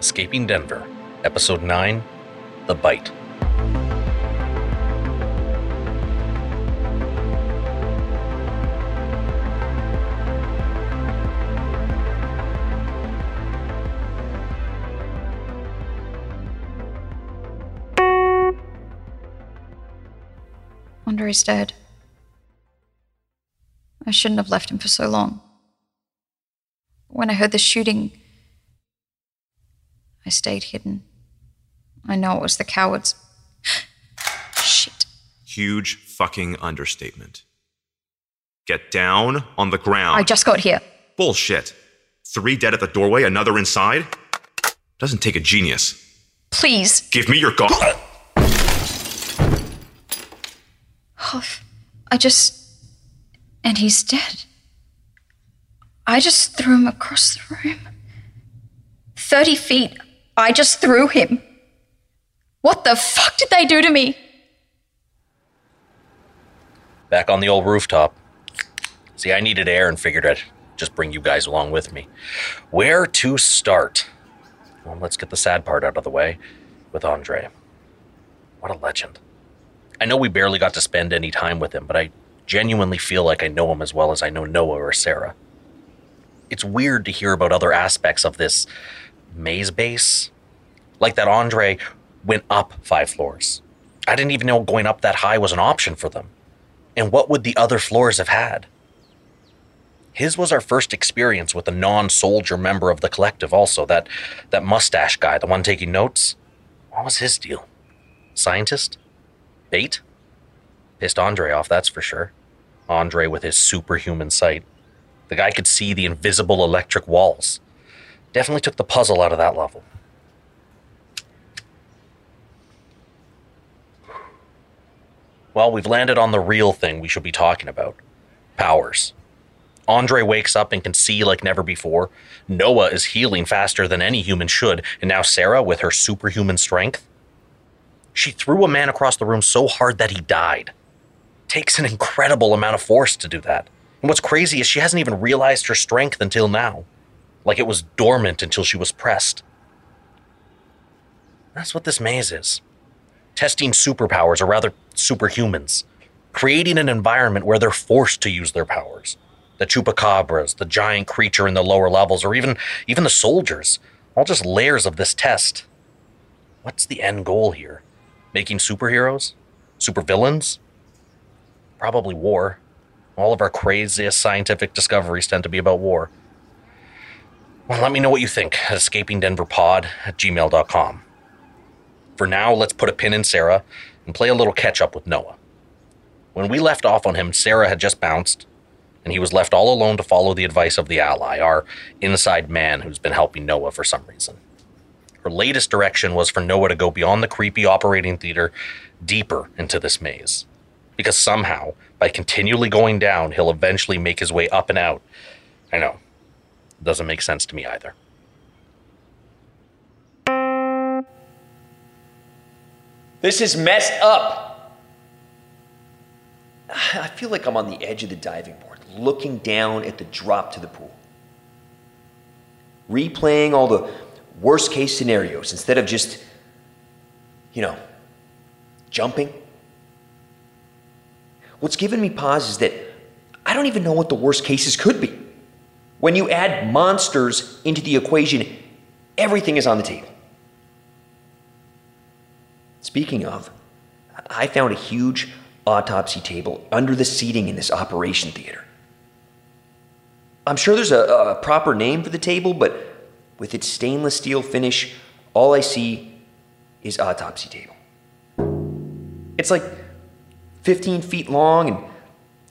Escaping Denver, Episode 9 The Bite. Andre's dead. I shouldn't have left him for so long. When I heard the shooting, I stayed hidden. I know it was the cowards. Shit. Huge fucking understatement. Get down on the ground. I just got here. Bullshit. Three dead at the doorway, another inside? Doesn't take a genius. Please. Give me your gun. Oh, I just. And he's dead. I just threw him across the room. 30 feet. I just threw him. What the fuck did they do to me? Back on the old rooftop. See, I needed air and figured I'd just bring you guys along with me. Where to start? Well, let's get the sad part out of the way with Andre. What a legend. I know we barely got to spend any time with him, but I genuinely feel like I know him as well as I know Noah or Sara. It's weird to hear about other aspects of this maze base. Like that Andre went up five floors. I didn't even know going up that high was an option for them. And what would the other floors have had? His was our first experience with a non-soldier member of the collective also, that that mustache guy, the one taking notes. What was his deal? Scientist? Bait? Pissed Andre off, that's for sure. Andre with his superhuman sight. The guy could see the invisible electric walls. Definitely took the puzzle out of that level. Well, we've landed on the real thing we should be talking about powers. Andre wakes up and can see like never before. Noah is healing faster than any human should, and now Sara, with her superhuman strength, she threw a man across the room so hard that he died. Takes an incredible amount of force to do that. And what's crazy is she hasn't even realized her strength until now. Like it was dormant until she was pressed. That's what this maze is. Testing superpowers, or rather, superhumans. Creating an environment where they're forced to use their powers. The chupacabras, the giant creature in the lower levels, or even, even the soldiers. All just layers of this test. What's the end goal here? Making superheroes? Supervillains? Probably war. All of our craziest scientific discoveries tend to be about war. Well, let me know what you think at escapingdenverpod at gmail.com. For now, let's put a pin in Sara and play a little catch up with Noah. When we left off on him, Sara had just bounced, and he was left all alone to follow the advice of the ally, our inside man who's been helping Noah for some reason. Her latest direction was for Noah to go beyond the creepy operating theater deeper into this maze. Because somehow, by continually going down, he'll eventually make his way up and out. I know. Doesn't make sense to me either. This is messed up. I feel like I'm on the edge of the diving board, looking down at the drop to the pool. Replaying all the worst case scenarios instead of just, you know, jumping. What's given me pause is that I don't even know what the worst cases could be. When you add monsters into the equation, everything is on the table. Speaking of, I found a huge autopsy table under the seating in this operation theater. I'm sure there's a, a, proper name for the table, but with its stainless steel finish, all I see is autopsy table. It's like 15 feet long and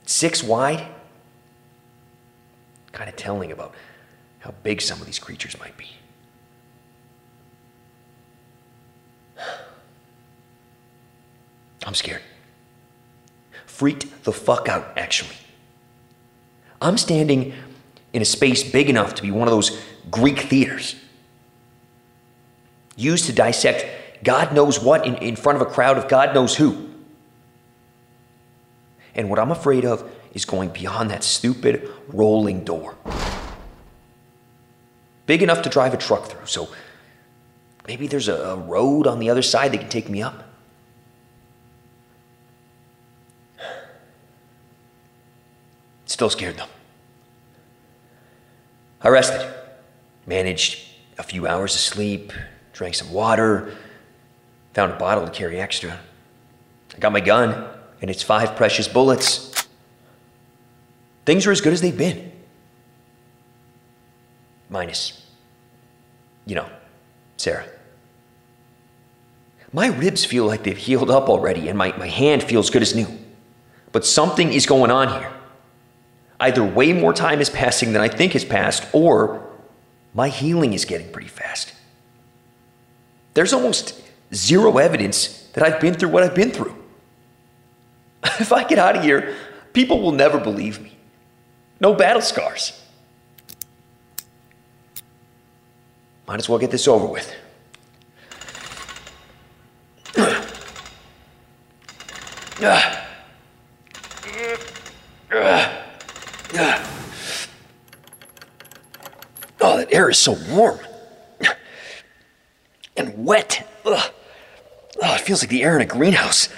six wide. Kind of telling about how big some of these creatures might be. I'm scared. Freaked the fuck out, actually. I'm standing in a space big enough to be one of those Greek theaters used to dissect God knows what in, in front of a crowd of God knows who. And what I'm afraid of is going beyond that stupid rolling door. Big enough to drive a truck through, so maybe there's a, road on the other side that can take me up. Still scared though. I rested, managed a few hours of sleep, drank some water, found a bottle to carry extra. I got my gun and its five precious bullets. Things are as good as they've been. Minus, you know, Sara. My ribs feel like they've healed up already, and my, my hand feels good as new. But something is going on here. Either way more time is passing than I think has passed, or my healing is getting pretty fast. There's almost zero evidence that I've been through what I've been through. if I get out of here, people will never believe me. No battle scars. Might as well get this over with. Oh, that air is so warm and wet. Oh, it feels like the air in a greenhouse.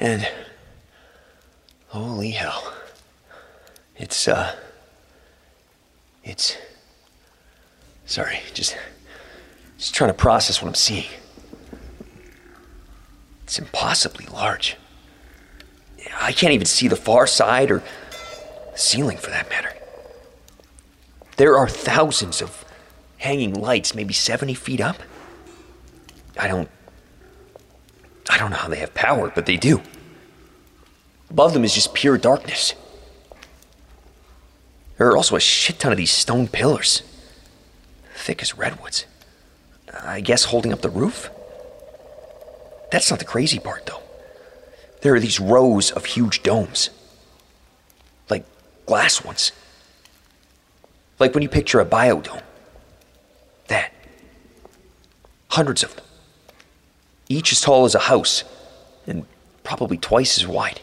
And holy hell. It's, uh, it's, sorry, just, just trying to process what I'm seeing. It's impossibly large. I can't even see the far side or ceiling for that matter. There are thousands of hanging lights, maybe 70 feet up. I don't I don't know how they have power, but they do. Above them is just pure darkness. There are also a shit ton of these stone pillars, thick as redwoods. I guess holding up the roof? That's not the crazy part, though. There are these rows of huge domes, like glass ones. Like when you picture a biodome. That. Hundreds of them each as tall as a house and probably twice as wide.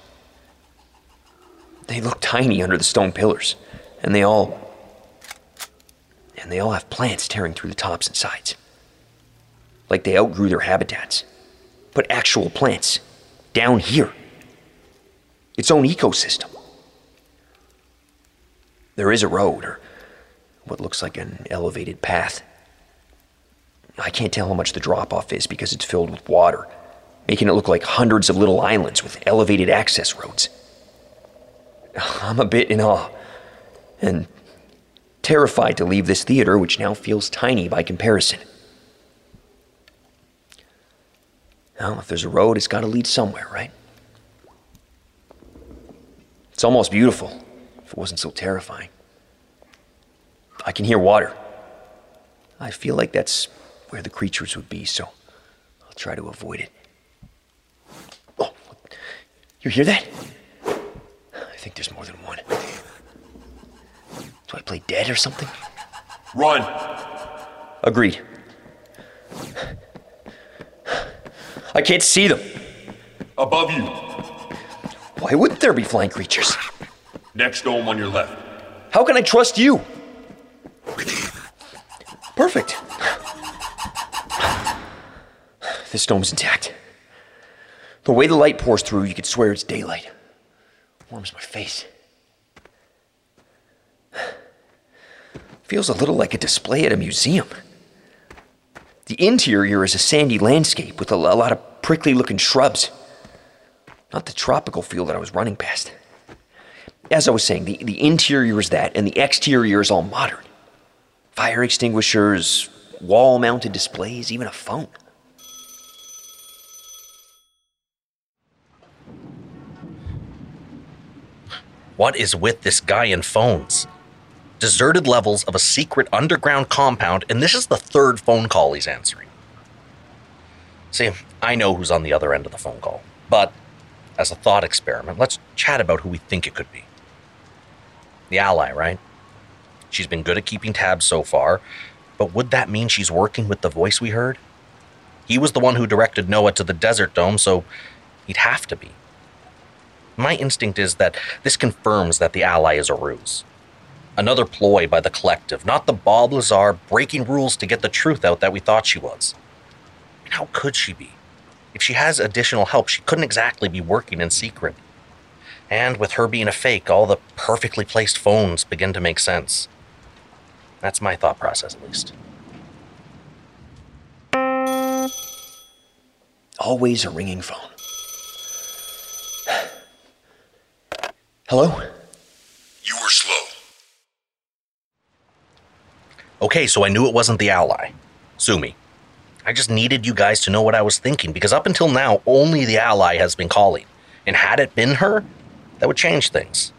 They look tiny under the stone pillars, and they all. and they all have plants tearing through the tops and sides. Like they outgrew their habitats. But actual plants, down here. Its own ecosystem. There is a road, or what looks like an elevated path I can't tell how much the drop off is because it's filled with water, making it look like hundreds of little islands with elevated access roads. I'm a bit in awe and terrified to leave this theater, which now feels tiny by comparison. Well, if there's a road, it's got to lead somewhere, right? It's almost beautiful if it wasn't so terrifying. I can hear water. I feel like that's where the creatures would be, so I'll try to avoid it. Oh, you hear that? I think there's more than one. Do I play dead or something? Run! Agreed. I can't see them. Above you. Why wouldn't there be flying creatures? Next dome on your left. How can I trust you? Perfect. This dome's intact. The way the light pours through, you could swear it's daylight. Warms my face. Feels a little like a display at a museum. The interior is a sandy landscape with a, lot of prickly looking shrubs. Not the tropical feel that I was running past. As I was saying, the, the interior is that, and the exterior is all modern. Fire extinguishers, wall mounted displays, even a phone. What is with this guy and phones? Deserted levels of a secret underground compound, and this is the third phone call he's answering. See, I know who's on the other end of the phone call, but as a thought experiment, let's chat about who we think it could be. The ally, right? She's been good at keeping tabs so far, but would that mean she's working with the voice we heard? He was the one who directed Noah to the desert dome, so he'd have to be. My instinct is that this confirms that the ally is a ruse. Another ploy by the collective, not the Bob Lazar breaking rules to get the truth out that we thought she was. And how could she be? If she has additional help, she couldn't exactly be working in secret. And with her being a fake, all the perfectly placed phones begin to make sense. That's my thought process, at least. Always a ringing phone. Hello? You were slow. Okay, so I knew it wasn't the ally. Sue me. I just needed you guys to know what I was thinking because up until now, only the ally has been calling. And had it been her, that would change things.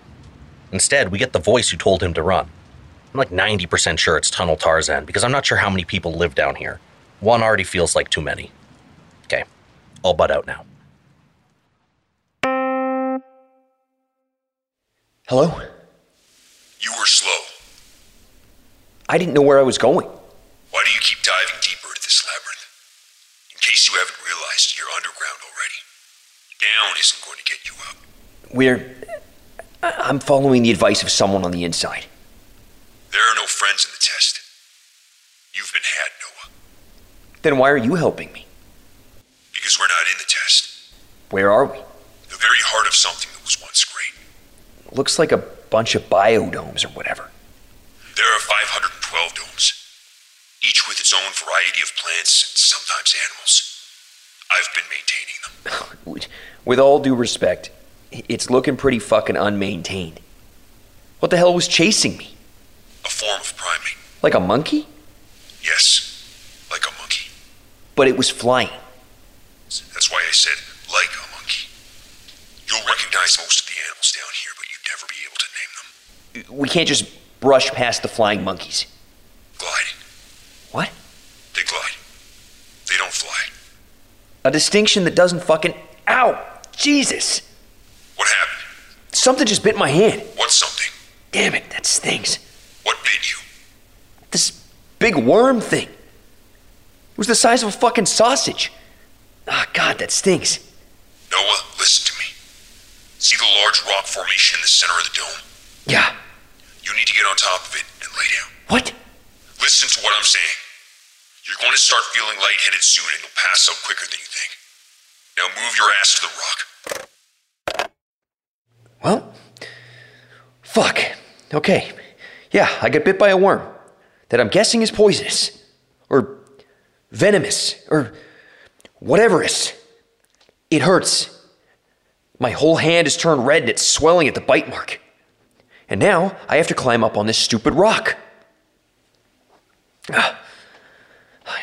Instead, we get the voice who told him to run. I'm like 90% sure it's Tunnel Tarzan because I'm not sure how many people live down here. One already feels like too many. Okay, I'll butt out now. Hello? You were slow. I didn't know where I was going. Why do you keep diving deeper into this labyrinth? In case you haven't realized, you're underground already. Down isn't going to get you up. We're. I- I'm following the advice of someone on the inside. There are no friends in the test. You've been had, Noah. Then why are you helping me? Because we're not in the test. Where are we? The very heart of something that was once great. Looks like a bunch of biodomes or whatever. There are 512 domes, each with its own variety of plants and sometimes animals. I've been maintaining them. With- all due respect, it's looking pretty fucking unmaintained. What the hell was chasing me? A form of primate. Like a monkey? Yes, like a monkey. But it was flying. That's why I said like a monkey. You'll recognize most of the animals down here, but you'd never be able to name them. We can't just brush past the flying monkeys. Glide. What? They glide. They don't fly. A distinction that doesn't fucking. Ow! Jesus! What happened? Something just bit my hand. What's something? Damn it, that stings. What bit you? This big worm thing. It was the size of a fucking sausage. Ah, God, that stings. Noah, listen to me. See the large rock formation in the center of the dome? Yeah. You need to get on top of it and lay down. What? Listen to what I'm saying. You're going to start feeling lightheaded soon and you'll pass out quicker than you think. Now move your ass to the rock. Well, fuck. Okay. Yeah, I got bit by a worm that I'm guessing is poisonous. Or venomous. Or whatever is. It hurts. My whole hand is turned red and it's swelling at the bite mark. And now I have to climb up on this stupid rock. I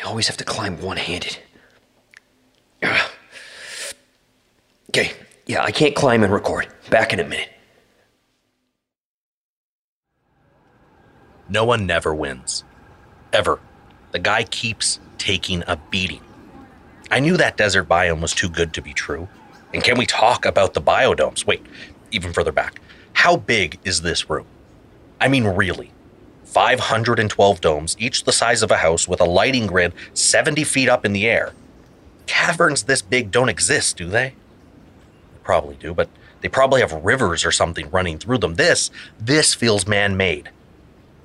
always have to climb one handed. Okay, yeah, I can't climb and record. Back in a minute. Noah never wins. Ever. The guy keeps taking a beating. I knew that desert biome was too good to be true. And can we talk about the biodomes? Wait, even further back. How big is this room? I mean, really. 512 domes, each the size of a house, with a lighting grid 70 feet up in the air. Caverns this big don't exist, do they? They probably do, but they probably have rivers or something running through them. This, this feels man made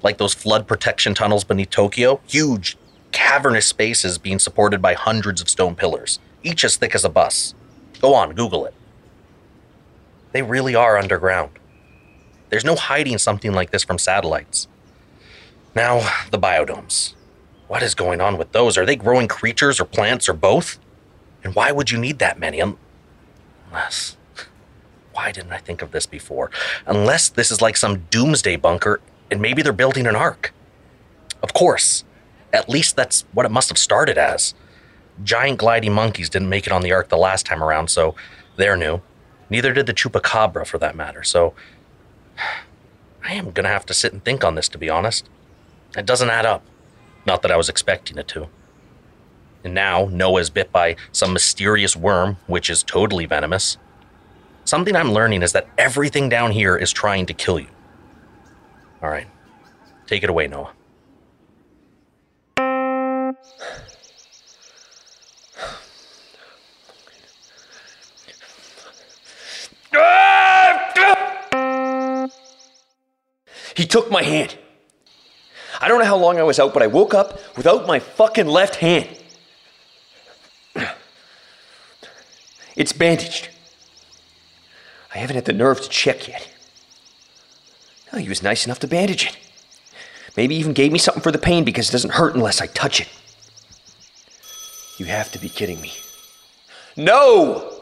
like those flood protection tunnels beneath Tokyo, huge, cavernous spaces being supported by hundreds of stone pillars, each as thick as a bus. Go on, Google it. They really are underground. There's no hiding something like this from satellites. Now, the biodomes. What is going on with those? Are they growing creatures or plants or both? And why would you need that many? Unless. Why didn't I think of this before? Unless this is like some doomsday bunker and maybe they're building an ark. Of course. At least that's what it must have started as. Giant gliding monkeys didn't make it on the ark the last time around, so they're new. Neither did the chupacabra, for that matter, so. I am gonna have to sit and think on this, to be honest. It doesn't add up. Not that I was expecting it to. And now Noah's bit by some mysterious worm, which is totally venomous. Something I'm learning is that everything down here is trying to kill you. All right. Take it away, Noah. Took my hand. I don't know how long I was out, but I woke up without my fucking left hand. It's bandaged. I haven't had the nerve to check yet. Oh, he was nice enough to bandage it. Maybe even gave me something for the pain because it doesn't hurt unless I touch it. You have to be kidding me. No!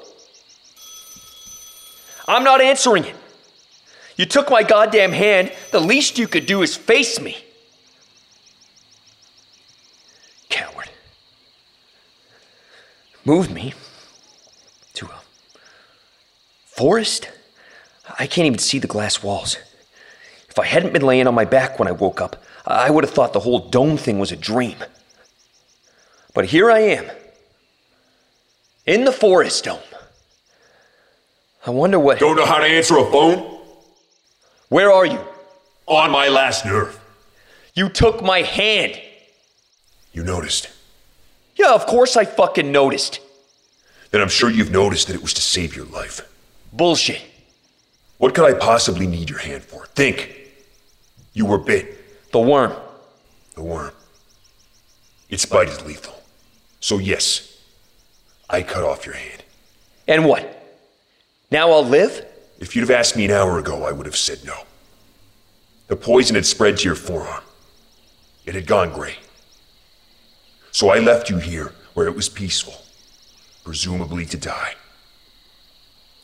I'm not answering it. You took my goddamn hand. The least you could do is face me. Coward. Moved me to a forest? I can't even see the glass walls. If I hadn't been laying on my back when I woke up, I would have thought the whole dome thing was a dream. But here I am, in the forest dome. I wonder what. Don't know how to answer a phone? Where are you? On my last nerve. You took my hand. You noticed. Yeah, of course I fucking noticed. Then I'm sure you've noticed that it was to save your life. Bullshit. What could I possibly need your hand for? Think. You were bit. The worm. The worm. Its bite is lethal. So, yes, I cut off your hand. And what? Now I'll live? If you'd have asked me an hour ago, I would have said no. The poison had spread to your forearm. It had gone gray. So I left you here where it was peaceful, presumably to die.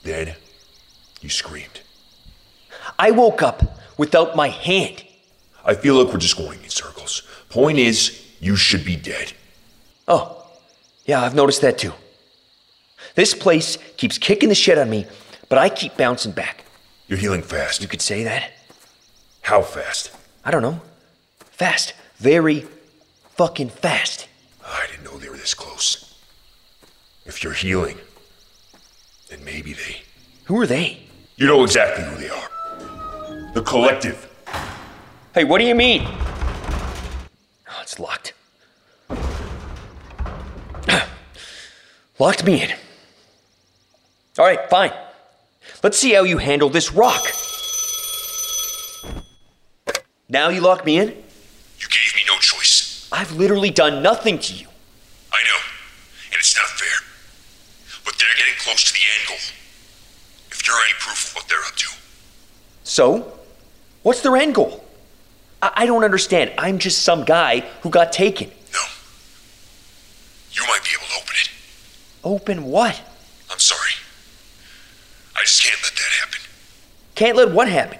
Then you screamed. I woke up without my hand. I feel like we're just going in circles. Point is, you should be dead. Oh, yeah, I've noticed that too. This place keeps kicking the shit of me, but I keep bouncing back. You're healing fast. You could say that? How fast? I don't know. Fast. Very fucking fast. I didn't know they were this close. If you're healing, then maybe they. Who are they? You know exactly who they are. The Collective. Hey, what do you mean? Oh, it's locked. Locked me in. All right, fine. Let's see how you handle this rock. Now you lock me in? You gave me no choice. I've literally done nothing to you. I know, and it's not fair. But they're getting close to the end goal. If you're any proof of what they're up to, So? What's their end goal? I, I don't understand. I'm just some guy who got taken. no. You might be able to open it. Open what? I'm sorry. I just can't let that happen. Can't let what happen?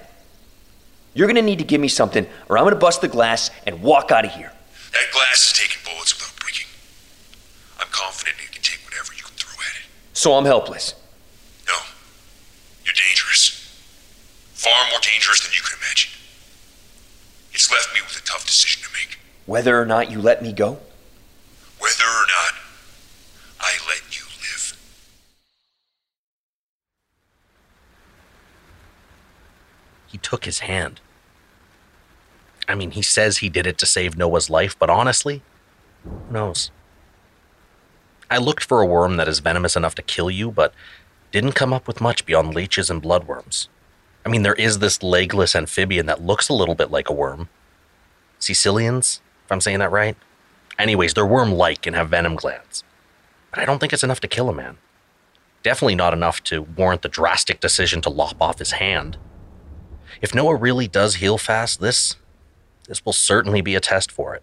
You're gonna need to give me something, or I'm gonna bust the glass and walk out of here. That glass is taking bullets without breaking. I'm confident it can take whatever you can throw at it. So I'm helpless. No. You're dangerous. Far more dangerous than you can imagine. It's left me with a tough decision to make. Whether or not you let me go? Whether or not I let you live. He took his hand. I mean, he says he did it to save Noah's life, but honestly, who knows? I looked for a worm that is venomous enough to kill you, but didn't come up with much beyond leeches and bloodworms. I mean, there is this legless amphibian that looks a little bit like a worm. Caecilians, if I'm saying that right. Anyways, they're worm like and have venom glands. But I don't think it's enough to kill a man. Definitely not enough to warrant the drastic decision to lop off his hand. If Noah really does heal fast, this This will certainly be a test for it.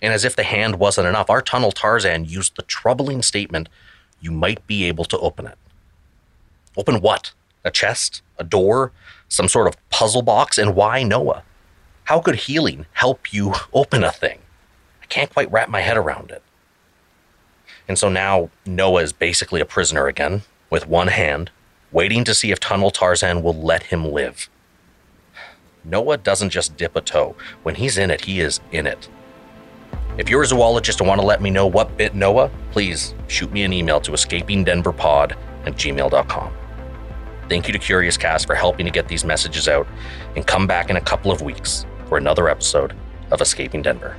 And as if the hand wasn't enough, our tunnel Tarzan used the troubling statement you might be able to open it. Open what? A chest? A door? Some sort of puzzle box? And why Noah? How could healing help you open a thing? I can't quite wrap my head around it. And so now Noah is basically a prisoner again, with one hand, waiting to see if Tunnel Tarzan will let him live. Noah doesn't just dip a toe. When he's in it, he is in it. If you're a zoologist and want to let me know what bit Noah, please shoot me an email to escapingdenverpod at gmail.com. Thank you to Curious Cast for helping to get these messages out, and come back in a couple of weeks for another episode of Escaping Denver.